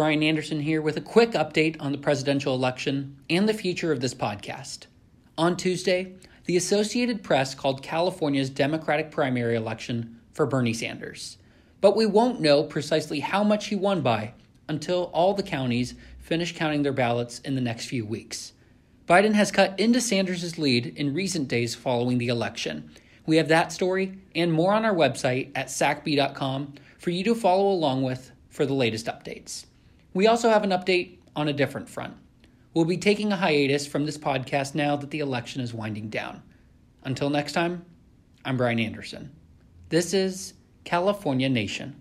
Bryan Anderson here with a quick update on the presidential election and the future of this podcast. On Tuesday, the Associated Press called California's Democratic primary election for Bernie Sanders. But we won't know precisely how much he won by until all the counties finish counting their ballots in the next few weeks. Biden has cut into Sanders' lead in recent days following the election. We have that story and more on our website at sacbee.com for you to follow along with for the latest updates. We also have an update on a different front. We'll be taking a hiatus from this podcast now that the election is winding down. Until next time, I'm Bryan Anderson. This is California Nation.